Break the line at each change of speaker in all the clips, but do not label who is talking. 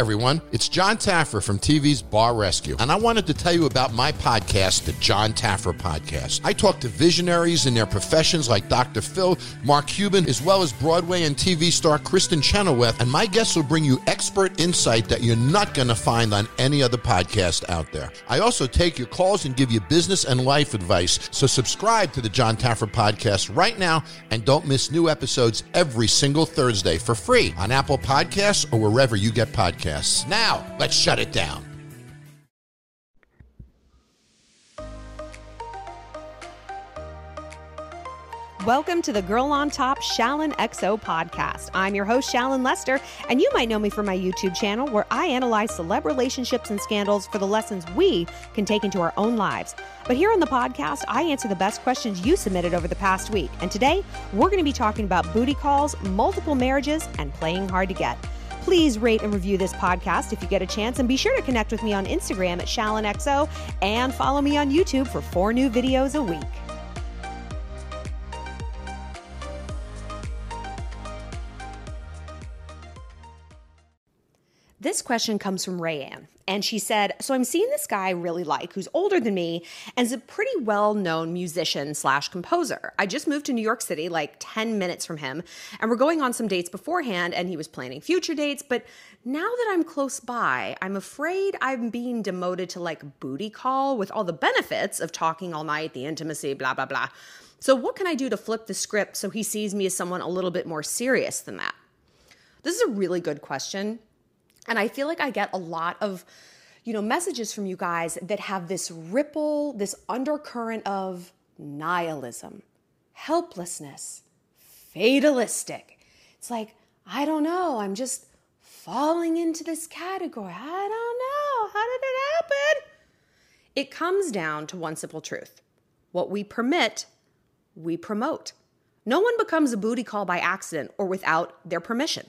everyone, it's Jon Taffer from TV's Bar Rescue, and I wanted to tell you about my podcast, the Jon Taffer Podcast. I talk to visionaries in their professions like Dr. Phil, Mark Cuban, as well as Broadway and TV star Kristin Chenoweth, and my guests will bring you expert insight that you're not going to find on any other podcast out there. I also take your calls and give you business and life advice, so subscribe to the Jon Taffer Podcast right now and don't miss new episodes every single Thursday for free on Apple Podcasts or wherever you get podcasts. Now, let's shut it down.
Welcome to the Girl on Top Shallon XO podcast. I'm your host, Shallon Lester, and you might know me from my YouTube channel where I analyze celeb relationships and scandals for the lessons we can take into our own lives. But here on the podcast, I answer the best questions you submitted over the past week. And today, we're going to be talking about booty calls, multiple marriages, and playing hard to get. Please rate and review this podcast if you get a chance, and be sure to connect with me on Instagram at ShallonXO and follow me on YouTube for four new videos a week. This question comes from Rayanne, and she said, "So I'm seeing this guy I really like, who's older than me, and is a pretty well-known musician slash composer. I just moved to New York City, like 10 minutes from him, and we're going on some dates beforehand, and he was planning future dates. But now that I'm close by, I'm afraid I'm being demoted to like booty call with all the benefits of talking all night, the intimacy, blah blah blah. So what can I do to flip the script so he sees me as someone a little bit more serious than that?" This is a really good question and I feel like I get a lot of, you know, messages from you guys that have this ripple, this undercurrent of nihilism, helplessness, fatalistic. It's like, I don't know, I'm just falling into this category. I don't know. How did it happen? It comes down to one simple truth what we permit, we promote. No one becomes a booty call by accident or without their permission.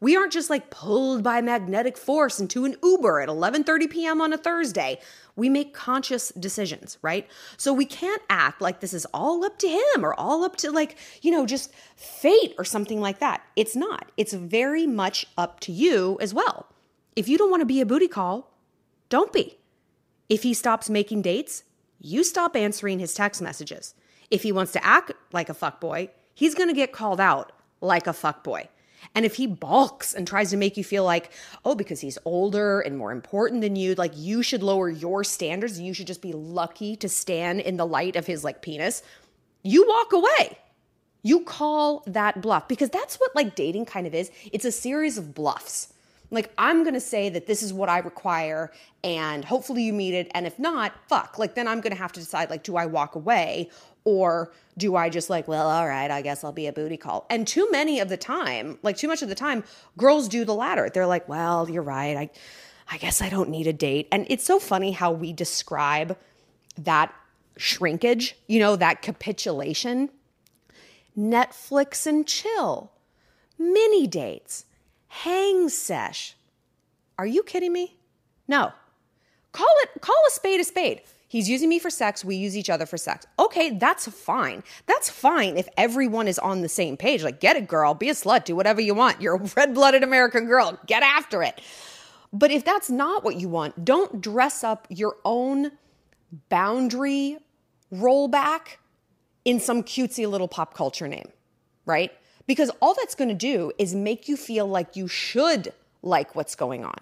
We aren't just like pulled by magnetic force into an Uber at 11:30 p.m. on a Thursday. We make conscious decisions, right? So we can't act like this is all up to him or all up to like, you know, just fate or something like that. It's not. It's very much up to you as well. If you don't want to be a booty call, don't be. If he stops making dates, you stop answering his text messages. If he wants to act like a fuckboy, he's going to get called out like a fuckboy. And if he balks and tries to make you feel like, oh, because he's older and more important than you, like you should lower your standards and you should just be lucky to stand in the light of his like penis, you walk away. You call that bluff because that's what like dating kind of is. It's a series of bluffs. Like, I'm gonna say that this is what I require, and hopefully you meet it. And if not, fuck. Like, then I'm gonna have to decide, like, do I walk away or do I just like, well, all right, I guess I'll be a booty call? And too many of the time, like too much of the time, girls do the latter. They're like, well, you're right. I, I guess I don't need a date. And it's so funny how we describe that shrinkage, you know, that capitulation. Netflix and chill, mini dates, hang sesh. Are you kidding me? No. Call it, call a spade a spade. He's using me for sex. We use each other for sex. Okay, that's fine. That's fine if everyone is on the same page. Like, get it, girl. Be a slut. Do whatever you want. You're a red blooded American girl. Get after it. But if that's not what you want, don't dress up your own boundary rollback in some cutesy little pop culture name, right? Because all that's going to do is make you feel like you should like what's going on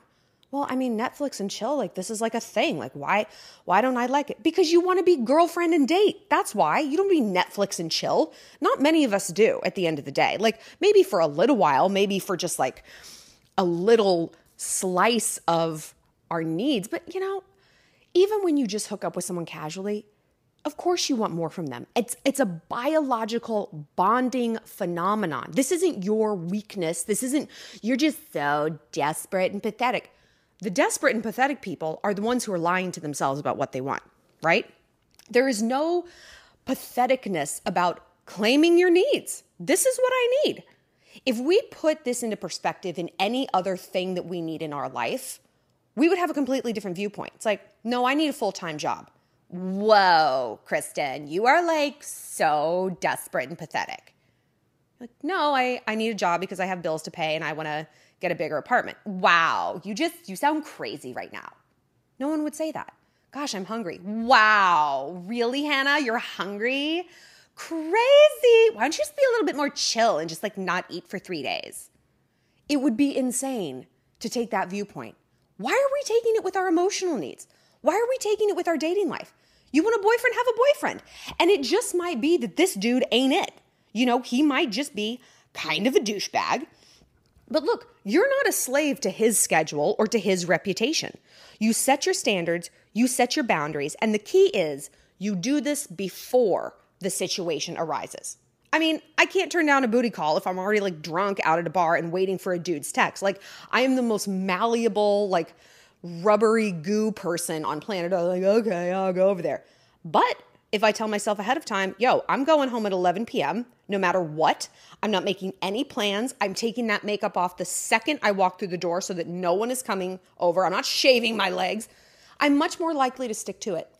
well, I mean, Netflix and chill, like this is like a thing. Like, why, why don't I like it? Because you want to be girlfriend and date. That's why. You don't be Netflix and chill. Not many of us do at the end of the day. Like, maybe for a little while, maybe for just like a little slice of our needs. But, you know, even when you just hook up with someone casually, of course you want more from them. It's it's a biological bonding phenomenon. This isn't your weakness. This isn't you're just so desperate and pathetic. The desperate and pathetic people are the ones who are lying to themselves about what they want, right? There is no patheticness about claiming your needs. This is what I need. If we put this into perspective in any other thing that we need in our life, we would have a completely different viewpoint. It's like, no, I need a full time job. Whoa, Kristen, you are like so desperate and pathetic. Like, no, I, I need a job because I have bills to pay and I want to get a bigger apartment. Wow, you just, you sound crazy right now. No one would say that. Gosh, I'm hungry. Wow, really, Hannah? You're hungry? Crazy. Why don't you just be a little bit more chill and just like not eat for three days? It would be insane to take that viewpoint. Why are we taking it with our emotional needs? Why are we taking it with our dating life? You want a boyfriend, have a boyfriend. And it just might be that this dude ain't it. You know, he might just be kind of a douchebag. But look, you're not a slave to his schedule or to his reputation. You set your standards, you set your boundaries, and the key is you do this before the situation arises. I mean, I can't turn down a booty call if I'm already like drunk out at a bar and waiting for a dude's text. Like, I am the most malleable, like, rubbery goo person on planet Earth. Like, okay, I'll go over there. But if I tell myself ahead of time, yo, I'm going home at 11 p.m., no matter what, I'm not making any plans. I'm taking that makeup off the second I walk through the door so that no one is coming over. I'm not shaving my legs. I'm much more likely to stick to it.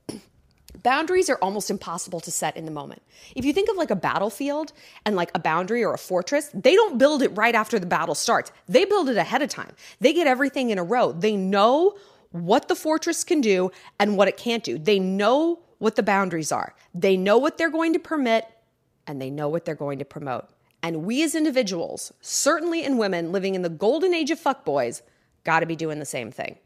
Boundaries are almost impossible to set in the moment. If you think of like a battlefield and like a boundary or a fortress, they don't build it right after the battle starts. They build it ahead of time. They get everything in a row. They know what the fortress can do and what it can't do. They know what the boundaries are. They know what they're going to permit and they know what they're going to promote. And we as individuals, certainly in women living in the golden age of fuckboys, got to be doing the same thing.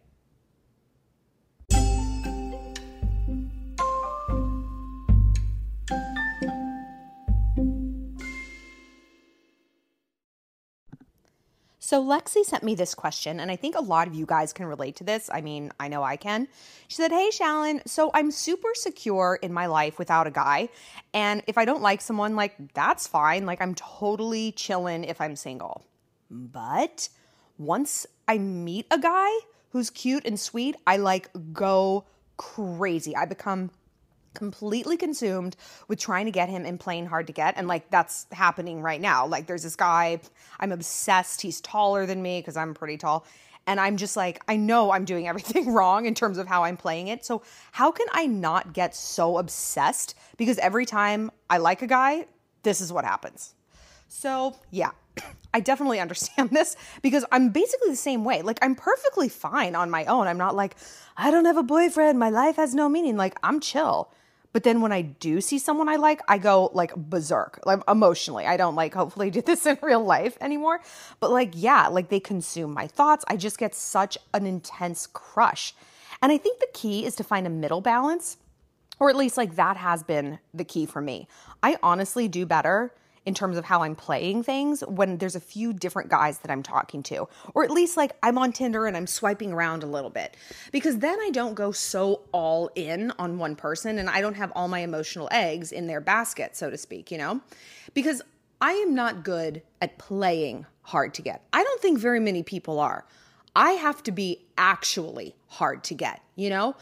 So Lexi sent me this question, and I think a lot of you guys can relate to this. I mean, I know I can. She said, Hey, Shallon, so I'm super secure in my life without a guy. And if I don't like someone, like, that's fine. Like, I'm totally chilling if I'm single. But once I meet a guy who's cute and sweet, I like go crazy. I become completely consumed with trying to get him in playing hard to get and like that's happening right now like there's this guy i'm obsessed he's taller than me because i'm pretty tall and i'm just like i know i'm doing everything wrong in terms of how i'm playing it so how can i not get so obsessed because every time i like a guy this is what happens so yeah I definitely understand this because I'm basically the same way. Like, I'm perfectly fine on my own. I'm not like, I don't have a boyfriend. My life has no meaning. Like, I'm chill. But then when I do see someone I like, I go like berserk, like emotionally. I don't like hopefully do this in real life anymore. But like, yeah, like they consume my thoughts. I just get such an intense crush. And I think the key is to find a middle balance, or at least like that has been the key for me. I honestly do better in terms of how I'm playing things when there's a few different guys that I'm talking to. Or at least like I'm on Tinder and I'm swiping around a little bit. Because then I don't go so all in on one person and I don't have all my emotional eggs in their basket, so to speak, you know? Because I am not good at playing hard to get. I don't think very many people are. I have to be actually hard to get, you know?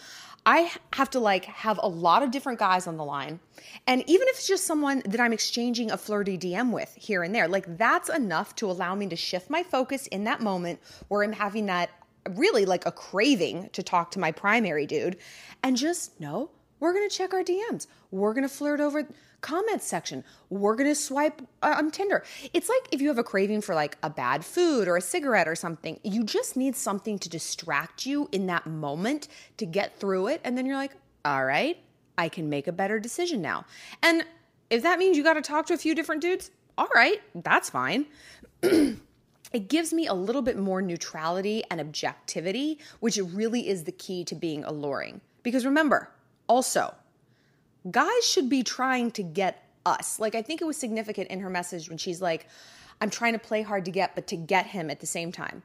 I have to like have a lot of different guys on the line. And even if it's just someone that I'm exchanging a flirty DM with here and there, like that's enough to allow me to shift my focus in that moment where I'm having that really like a craving to talk to my primary dude and just know we're going to check our DMs. We're going to flirt over comments section. We're going to swipe uh, on Tinder. It's like if you have a craving for like a bad food or a cigarette or something, you just need something to distract you in that moment to get through it. And then you're like, all right, I can make a better decision now. And if that means you got to talk to a few different dudes, all right, that's fine. it gives me a little bit more neutrality and objectivity, which really is the key to being alluring. Because remember, also, guys should be trying to get us. Like, I think it was significant in her message when she's like, I'm trying to play hard to get, but to get him at the same time.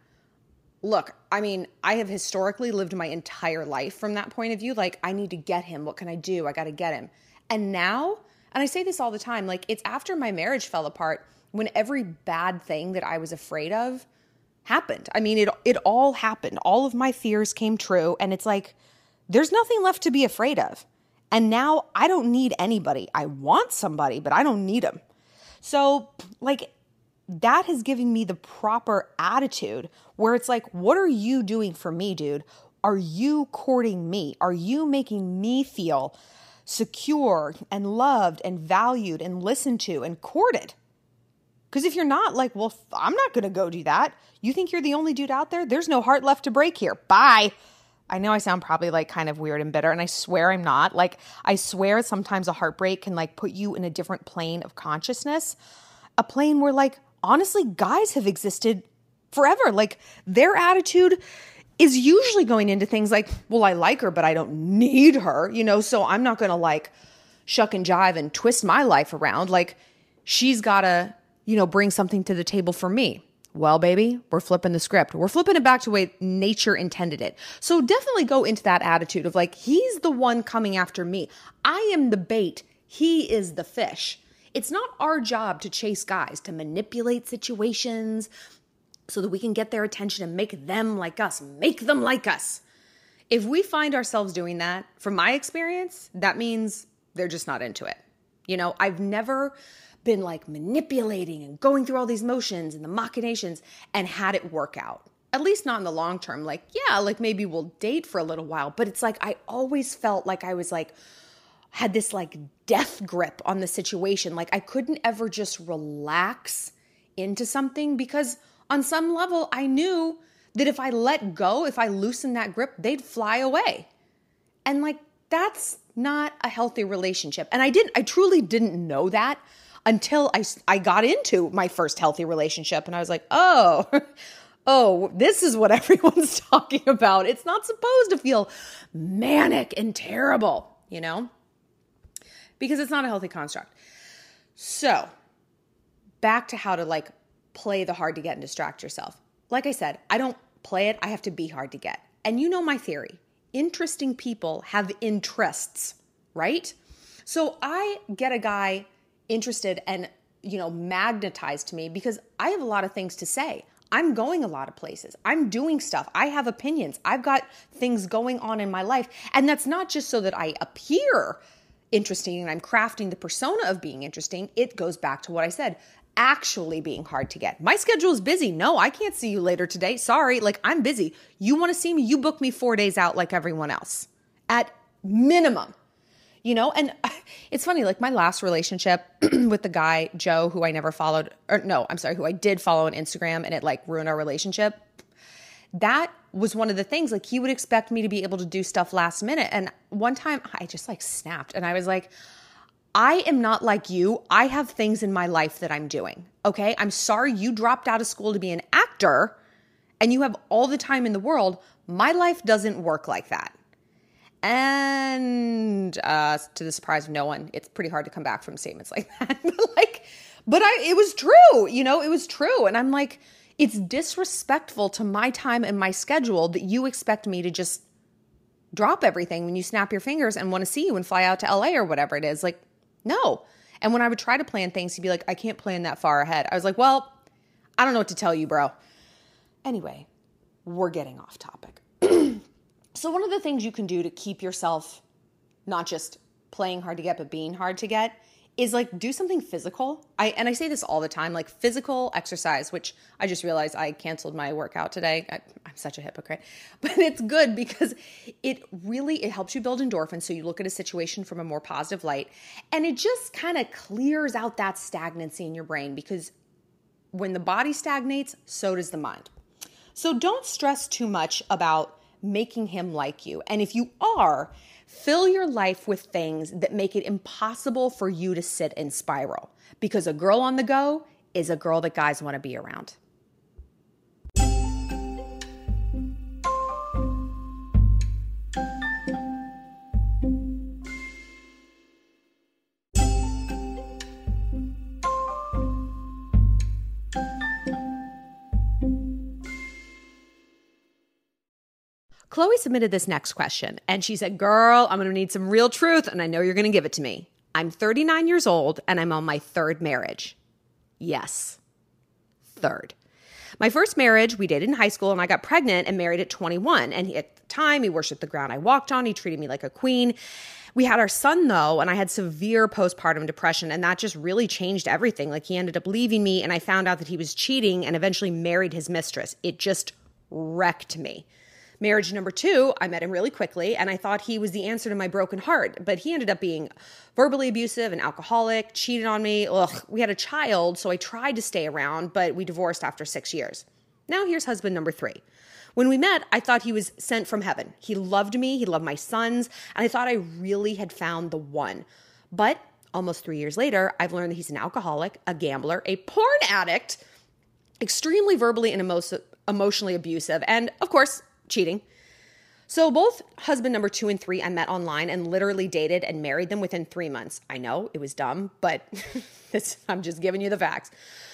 Look, I mean, I have historically lived my entire life from that point of view. Like, I need to get him. What can I do? I got to get him. And now, and I say this all the time, like, it's after my marriage fell apart when every bad thing that I was afraid of happened. I mean, it, it all happened. All of my fears came true. And it's like, there's nothing left to be afraid of. And now I don't need anybody. I want somebody, but I don't need them. So, like, that has given me the proper attitude where it's like, what are you doing for me, dude? Are you courting me? Are you making me feel secure and loved and valued and listened to and courted? Because if you're not, like, well, I'm not going to go do that. You think you're the only dude out there? There's no heart left to break here. Bye. I know I sound probably like kind of weird and bitter, and I swear I'm not. Like, I swear sometimes a heartbreak can like put you in a different plane of consciousness, a plane where, like, honestly, guys have existed forever. Like, their attitude is usually going into things like, well, I like her, but I don't need her, you know, so I'm not to like shuck and jive and twist my life around. Like, she's got to, you know, bring something to the table for me. Well, baby, we're flipping the script. We're flipping it back to the way nature intended it. So definitely go into that attitude of like, he's the one coming after me. I am the bait. He is the fish. It's not our job to chase guys, to manipulate situations so that we can get their attention and make them like us, make them like us. If we find ourselves doing that, from my experience, that means they're just not into it. You know, I've never been like manipulating and going through all these motions and the machinations and had it work out. At least not in the long term. Like, yeah, like maybe we'll date for a little while, but it's like I always felt like I was like, had this like death grip on the situation. Like I couldn't ever just relax into something because on some level I knew that if I let go, if I loosened that grip, they'd fly away. And like that's not a healthy relationship. And I didn't I truly didn't know that until I, I got into my first healthy relationship and I was like, oh, oh, this is what everyone's talking about. It's not supposed to feel manic and terrible, you know, because it's not a healthy construct. So, back to how to like play the hard to get and distract yourself. Like I said, I don't play it, I have to be hard to get. And you know my theory interesting people have interests, right? So, I get a guy interested and you know magnetized to me because I have a lot of things to say. I'm going a lot of places. I'm doing stuff. I have opinions. I've got things going on in my life. And that's not just so that I appear interesting and I'm crafting the persona of being interesting. It goes back to what I said actually being hard to get. My schedule is busy. No, I can't see you later today. Sorry. Like, I'm busy. You want to see me? You book me four days out like everyone else at minimum you know and it's funny like my last relationship with the guy joe who i never followed or no i'm sorry who i did follow on instagram and it like ruined our relationship that was one of the things like he would expect me to be able to do stuff last minute. And one time i just like snapped and i was like i am not like you. I have things in my life that i'm doing okay? I'm sorry you dropped out of school to be an actor and you have all the time in the world. My life doesn't work like that and uh, to the surprise of no one, it's pretty hard to come back from statements like that. but like, but I, it was true, you know, it was true. And I'm like, it's disrespectful to my time and my schedule that you expect me to just drop everything when you snap your fingers and want to see you and fly out to LA or whatever it is. Like, no. And when I would try to plan things, he'd be like, I can't plan that far ahead. I was like, well, I don't know what to tell you, bro. Anyway, we're getting off topic. So, one of the things you can do to keep yourself not just playing hard to get, but being hard to get is like do something physical. I and I say this all the time, like physical exercise, which I just realized I canceled my workout today. I, am such a hypocrite, but it's good because it really it helps you build endorphins, so you look at a situation from a more positive light, and it just kind of clears out that stagnancy in your brain because when the body stagnates, so does the mind. So don't stress too much about making him like you. And if you are, fill your life with things that make it impossible for you to sit and spiral because a girl on the go is a girl that guys want to be around. Chloe submitted this next question and she said, Girl, I'm going to need some real truth and I know you're going to give it to me. I'm 39 years old and I'm on my third marriage. Yes, third. My first marriage, we dated in high school and I got pregnant and married at 21. And he, at the time, he worshiped the ground I walked on. He treated me like a queen. We had our son though, and I had severe postpartum depression, and that just really changed everything. Like he ended up leaving me, and I found out that he was cheating and eventually married his mistress. It just wrecked me Marriage number two, I met him really quickly and I thought he was the answer to my broken heart, but he ended up being verbally abusive and alcoholic, cheated on me. Ugh, we had a child, so I tried to stay around, but we divorced after six years. Now here's husband number three. When we met, I thought he was sent from heaven. He loved me, he loved my sons, and I thought I really had found the one. But almost three years later, I've learned that he's an alcoholic, a gambler, a porn addict, extremely verbally and emo- emotionally abusive, and of course, cheating. So, both husband number two and three I met online and literally dated and married them within three months. I know it was dumb, but I'm just giving you the facts.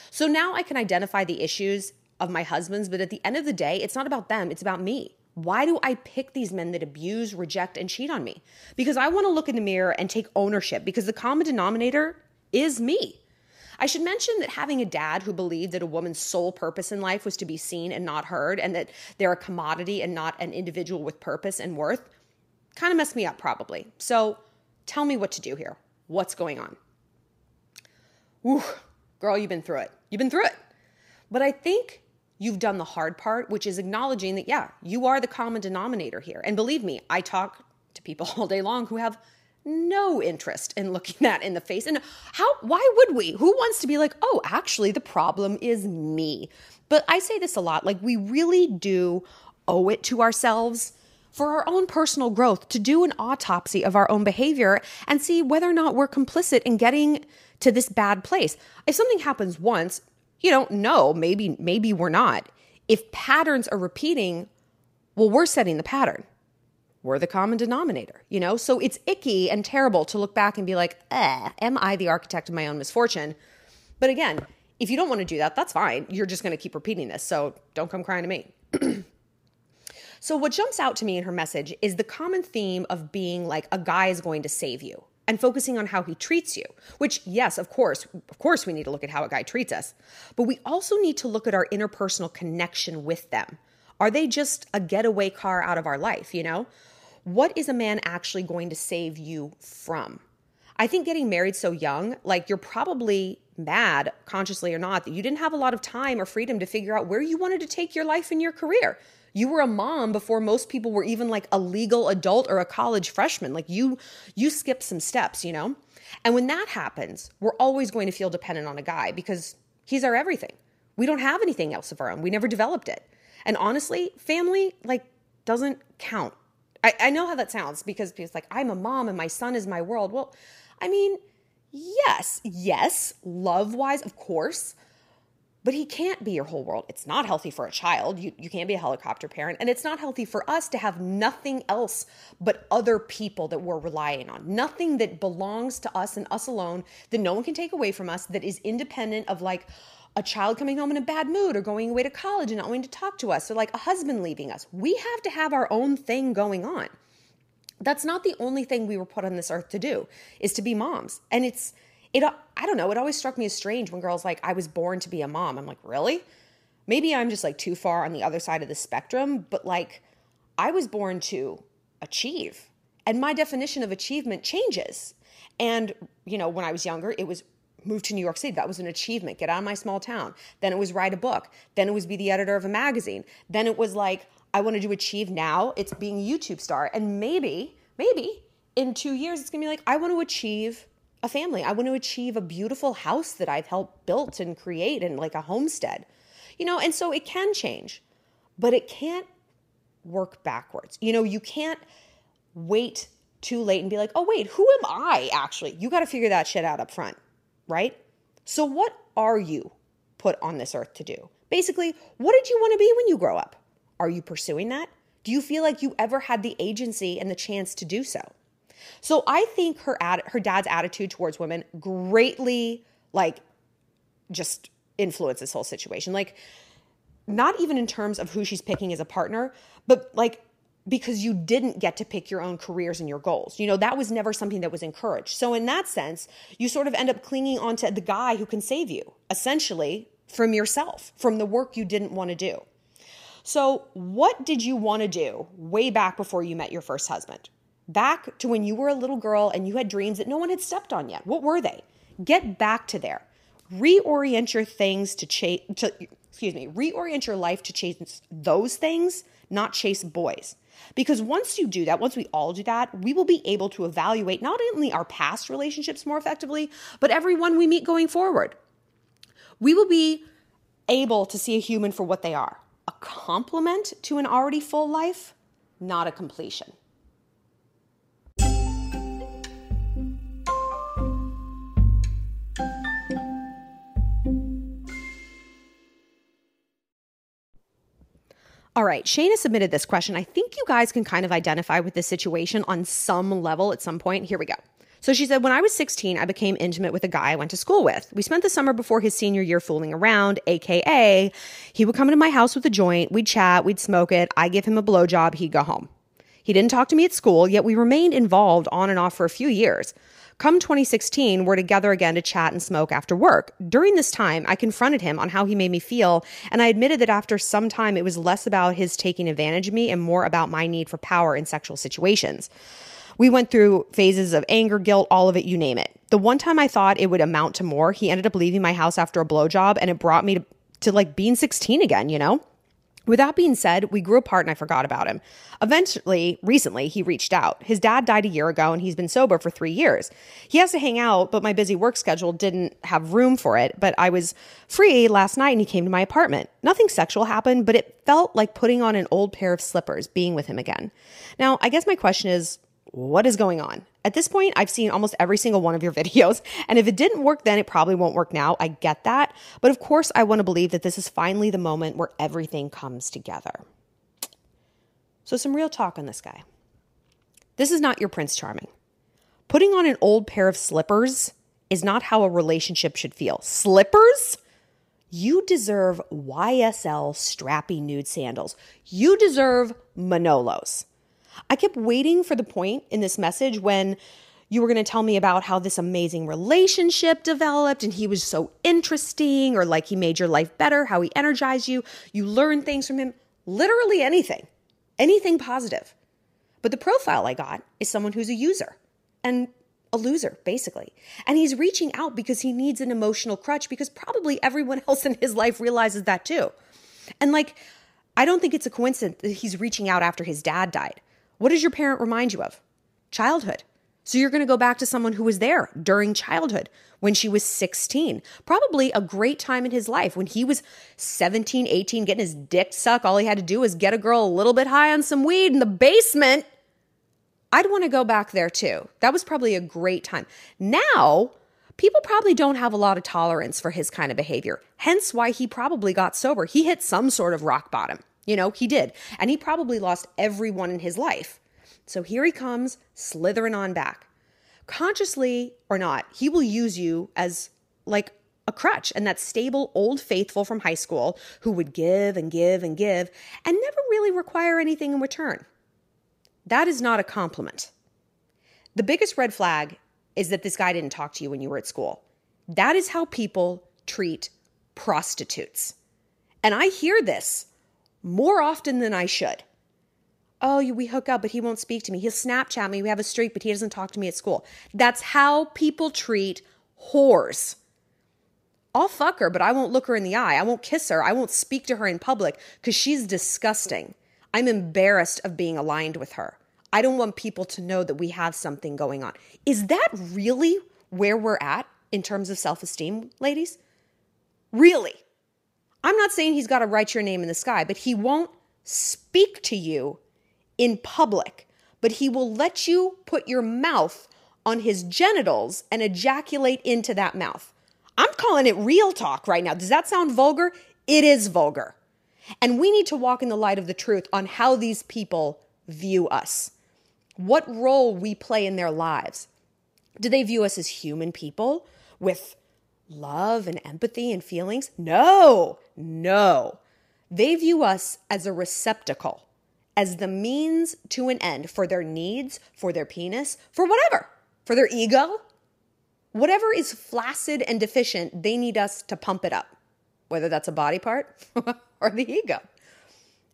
So now I can identify the issues of my husbands, but at the end of the day, it's not about them, it's about me. Why do I pick these men that abuse, reject, and cheat on me? Because I want to look in the mirror and take ownership because the common denominator is me. I should mention that having a dad who believed that a woman's sole purpose in life was to be seen and not heard, and that they're a commodity and not an individual with purpose and worth, kind of messed me up probably. So tell me what to do here. What's going on? Whew, girl, you've been through it. You've been through it. But I think you've done the hard part, which is acknowledging that, yeah, you are the common denominator here. And believe me, I talk to people all day long who have no interest in looking that in the face. And how, why would we? Who wants to be like, oh, actually, the problem is me? But I say this a lot like, we really do owe it to ourselves for our own personal growth to do an autopsy of our own behavior and see whether or not we're complicit in getting to this bad place. If something happens once, you don't know, maybe maybe we're not. If patterns are repeating, well, we're setting the pattern we're the common denominator, you know? So it's icky and terrible to look back and be like, eh, am I the architect of my own misfortune? But again, if you don't want to do that, that's fine. You're just going to keep repeating this. So don't come crying to me. so, what jumps out to me in her message is the common theme of being like a guy is going to save you and focusing on how he treats you, which, yes, of course, of course, we need to look at how a guy treats us. But we also need to look at our interpersonal connection with them. Are they just a getaway car out of our life, you know? What is a man actually going to save you from? I think getting married so young, like you're probably mad, consciously or not, that you didn't have a lot of time or freedom to figure out where you wanted to take your life and your career. You were a mom before most people were even like a legal adult or a college freshman. Like you you skipped some steps, you know? And when that happens, we're always going to feel dependent on a guy because he's our everything. We don't have anything else of our own. We never developed it. And honestly, family like doesn't count I, I know how that sounds because it's like, I'm a mom and my son is my world. Well, I mean, yes, yes, love wise, of course, but he can't be your whole world. It's not healthy for a child. You, you can't be a helicopter parent. And it's not healthy for us to have nothing else but other people that we're relying on. Nothing that belongs to us and us alone that no one can take away from us that is independent of like, a child coming home in a bad mood or going away to college and not wanting to talk to us or like a husband leaving us. We have to have our own thing going on. That's not the only thing we were put on this earth to do is to be moms. And it's it I don't know, it always struck me as strange when girls like I was born to be a mom. I'm like, "Really?" Maybe I'm just like too far on the other side of the spectrum, but like I was born to achieve. And my definition of achievement changes. And you know, when I was younger, it was move to New York City. That was an achievement. Get out of my small town. Then it was write a book. Then it was be the editor of a magazine. Then it was like, I wanted to achieve now. It's being a YouTube star. And maybe, maybe in two years, it's gonna be like, I want to achieve a family. I want to achieve a beautiful house that I've helped built and create and like a homestead. You know, and so it can change, but it can't work backwards. You know, you can't wait too late and be like, oh, wait, who am I actually? You got to figure that shit out up front right? So, what are you put on this earth to do? Basically, what did you want to be when you grow up? Are you pursuing that? Do you feel like you ever had the agency and the chance to do so? So I think her ad, her dad's attitude towards women greatly like just influenced this whole situation. Like not even in terms of who she's picking as a partner, but like because you didn't get to pick your own careers and your goals. You know, that was never something that was encouraged. So, in that sense, you sort of end up clinging onto the guy who can save you, essentially from yourself, from the work you didn't want to do. So, what did you want to do way back before you met your first husband? Back to when you were a little girl and you had dreams that no one had stepped on yet. What were they? Get back to there. Reorient your things to change, to, excuse me, reorient your life to chase those things not chase boys. Because once you do that, once we all do that, we will be able to evaluate not only our past relationships more effectively, but everyone we meet going forward. We will be able to see a human for what they are a complement to an already full life, not a completion. All right, Shayna submitted this question. I think you guys can kind of identify with this situation on some level at some point. Here we go. So she said, When I was 16, I became intimate with a guy I went to school with. We spent the summer before his senior year fooling around, AKA, he would come into my house with a joint, we'd chat, we'd smoke it, I give him a blowjob, he'd go home. He didn't talk to me at school, yet we remained involved on and off for a few years. Come 2016, we're together again to chat and smoke after work. During this time, I confronted him on how he made me feel, and I admitted that after some time, it was less about his taking advantage of me and more about my need for power in sexual situations. We went through phases of anger, guilt, all of it, you name it. The one time I thought it would amount to more, he ended up leaving my house after a blowjob, and it brought me to, to like being 16 again, you know? With that being said, we grew apart and I forgot about him. Eventually, recently, he reached out. His dad died a year ago and he's been sober for three years. He has to hang out, but my busy work schedule didn't have room for it. But I was free last night and he came to my apartment. Nothing sexual happened, but it felt like putting on an old pair of slippers, being with him again. Now, I guess my question is what is going on? At this point, I've seen almost every single one of your videos. And if it didn't work then, it probably won't work now. I get that. But of course, I want to believe that this is finally the moment where everything comes together. So, some real talk on this guy. This is not your Prince Charming. Putting on an old pair of slippers is not how a relationship should feel. Slippers? You deserve YSL strappy nude sandals. You deserve Manolos. I kept waiting for the point in this message when you were going to tell me about how this amazing relationship developed and he was so interesting or like he made your life better, how he energized you, you learned things from him, literally anything, anything positive. But the profile I got is someone who's a user and a loser, basically. And he's reaching out because he needs an emotional crutch because probably everyone else in his life realizes that too. And like, I don't think it's a coincidence that he's reaching out after his dad died. What does your parent remind you of? Childhood. So you're going to go back to someone who was there during childhood when she was 16. Probably a great time in his life when he was 17, 18, getting his dick sucked. All he had to do was get a girl a little bit high on some weed in the basement. I'd want to go back there too. That was probably a great time. Now, people probably don't have a lot of tolerance for his kind of behavior. Hence why he probably got sober. He hit some sort of rock bottom. You know, he did. And he probably lost everyone in his life. So here he comes, slithering on back. Consciously or not, he will use you as like a crutch and that stable old faithful from high school who would give and give and give and never really require anything in return. That is not a compliment. The biggest red flag is that this guy didn't talk to you when you were at school. That is how people treat prostitutes. And I hear this more often than I should. Oh, we hook up, but he won't speak to me. He'll Snapchat me. We have a streak, but he doesn't talk to me at school. That's how people treat whores. I'll fuck her, but I won't look her in the eye. I won't kiss her. I won't speak to her in public because she's disgusting. I'm embarrassed of being aligned with her. I don't want people to know that we have something going on. Is that really where we're at in terms of self esteem, ladies? Really? I'm not saying he's got to write your name in the sky, but he won't speak to you in public, but he will let you put your mouth on his genitals and ejaculate into that mouth. I'm calling it real talk right now. Does that sound vulgar? It is vulgar. And we need to walk in the light of the truth on how these people view us, what role we play in their lives. Do they view us as human people with love and empathy and feelings? No, no. They view us as a receptacle, as the means to an end for their needs, for their penis, for whatever, for their ego. Whatever is flaccid and deficient, they need us to pump it up, whether that's a body part or the ego.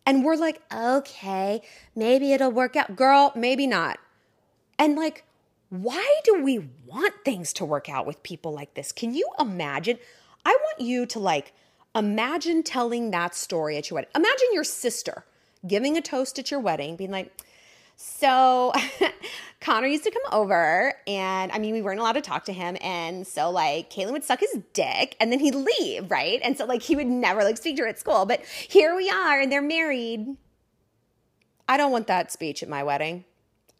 And we're like, okay, maybe it'll work out. Girl, maybe not. And like, why do we want things to work out with people like this? Can you imagine? I want you to like imagine telling that story at your wedding. Imagine your sister giving a toast at your wedding, being like, so Connor used to come over and I mean we weren't allowed to talk to him and so like Caitlin would suck his dick and then he'd leave, right? And so like he would never like speak to her at school. But here we are and they're married. I don't want that speech at my wedding.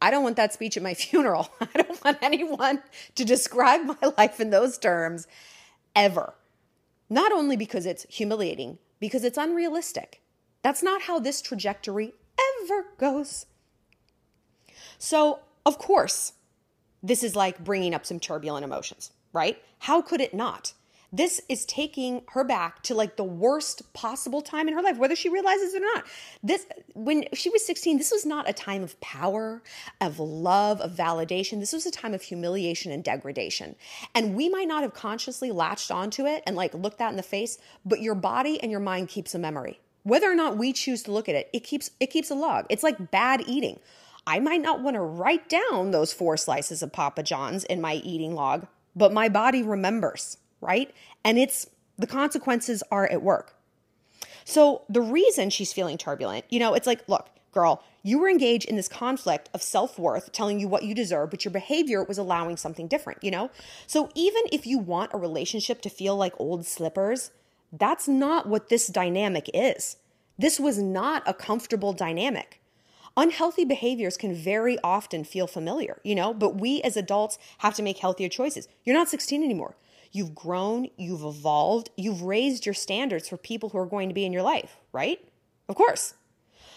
I don't want that speech at my funeral. I don't want anyone to describe my life in those terms ever. Not only because it's humiliating, because it's unrealistic. That's not how this trajectory ever goes. So, of course, this is like bringing up some turbulent emotions, right? How could it not? This is taking her back to like the worst possible time in her life, whether she realizes it or not. This, when she was 16, this was not a time of power, of love, of validation. This was a time of humiliation and degradation. And we might not have consciously latched onto it and like looked that in the face, but your body and your mind keeps a memory. Whether or not we choose to look at it, it keeps it keeps a log. It's like bad eating. I might not want to write down those four slices of Papa John's in my eating log, but my body remembers right? And it's the consequences are at work. So the reason she's feeling turbulent, you know, it's like, look, girl, you were engaged in this conflict of self worth, telling you what you deserve, but your behavior was allowing something different, you know? So even if you want a relationship to feel like old slippers, that's not what this dynamic is. This was not a comfortable dynamic. Unhealthy behaviors can very often feel familiar, you know, but we as adults have to make healthier choices. You're not 16 anymore. You've grown, you've evolved, you've raised your standards for people who are going to be in your life, right? Of course.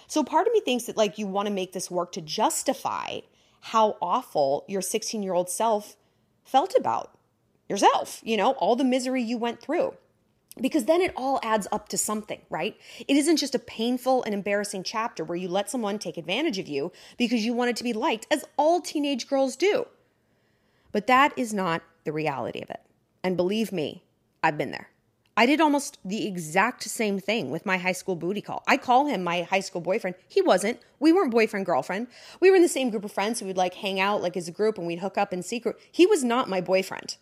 So part of me thinks that like you want to make this work to justify how awful your 16 year old self felt about yourself, you know, all the misery you went through. Because then it all adds up to something, right? It isn't just a painful and embarrassing chapter where you let someone take advantage of you because you wanted to be liked, as all teenage girls do. But that is not the reality of it. And believe me, I've been there. I did almost the exact same thing with my high school booty call. I call him my high school boyfriend. He wasn't. We weren't boyfriend girlfriend. We were in the same group of friends who would like hang out like as a group and we'd hook up in secret. He was not my boyfriend.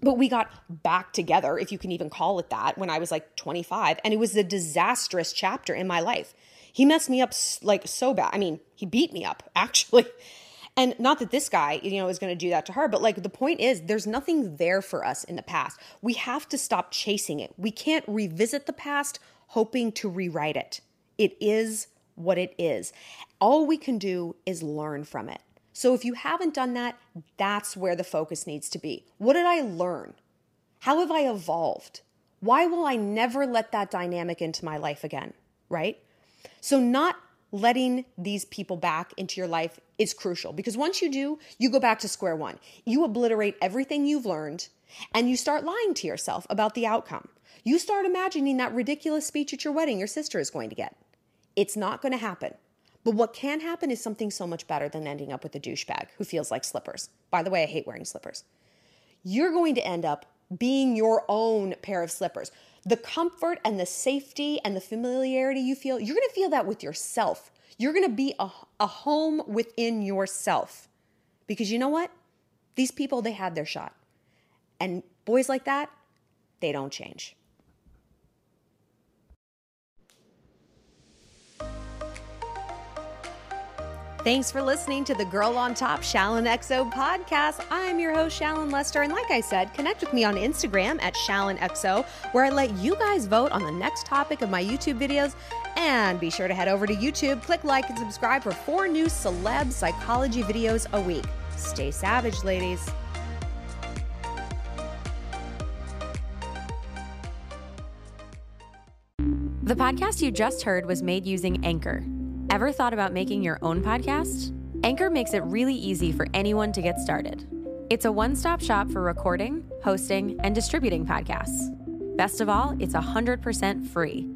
But we got back together, if you can even call it that, when I was like 25, and it was a disastrous chapter in my life. He messed me up like so bad. I mean, he beat me up actually. And not that this guy, you know, is going to do that to her, but like the point is, there's nothing there for us in the past. We have to stop chasing it. We can't revisit the past hoping to rewrite it. It is what it is. All we can do is learn from it. So if you haven't done that, that's where the focus needs to be. What did I learn? How have I evolved? Why will I never let that dynamic into my life again? Right? So, not letting these people back into your life is crucial because once you do, you go back to square one. You obliterate everything you've learned and you start lying to yourself about the outcome. You start imagining that ridiculous speech at your wedding your sister is going to get. It's not going to happen. But what can happen is something so much better than ending up with a douchebag who feels like slippers. By the way, I hate wearing slippers. You're going to end up being your own pair of slippers the comfort and the safety and the familiarity you feel, you're going to feel that with yourself. You're going to be a, a home within yourself. Because you know what? These people, they had their shot. And boys like that, they don't change. Thanks for listening to the Girl on Top Shallon XO podcast. I'm your host, Shallon Lester. And like I said, connect with me on Instagram at Shallon where I let you guys vote on the next topic of my YouTube videos. And be sure to head over to YouTube, click like, and subscribe for four new celeb psychology videos a week. Stay savage, ladies.
The podcast you just heard was made using Anchor. Ever thought about making your own podcast? Anchor makes it really easy for anyone to get started. It's a one stop shop for recording, hosting, and distributing podcasts. Best of all, it's 100% free.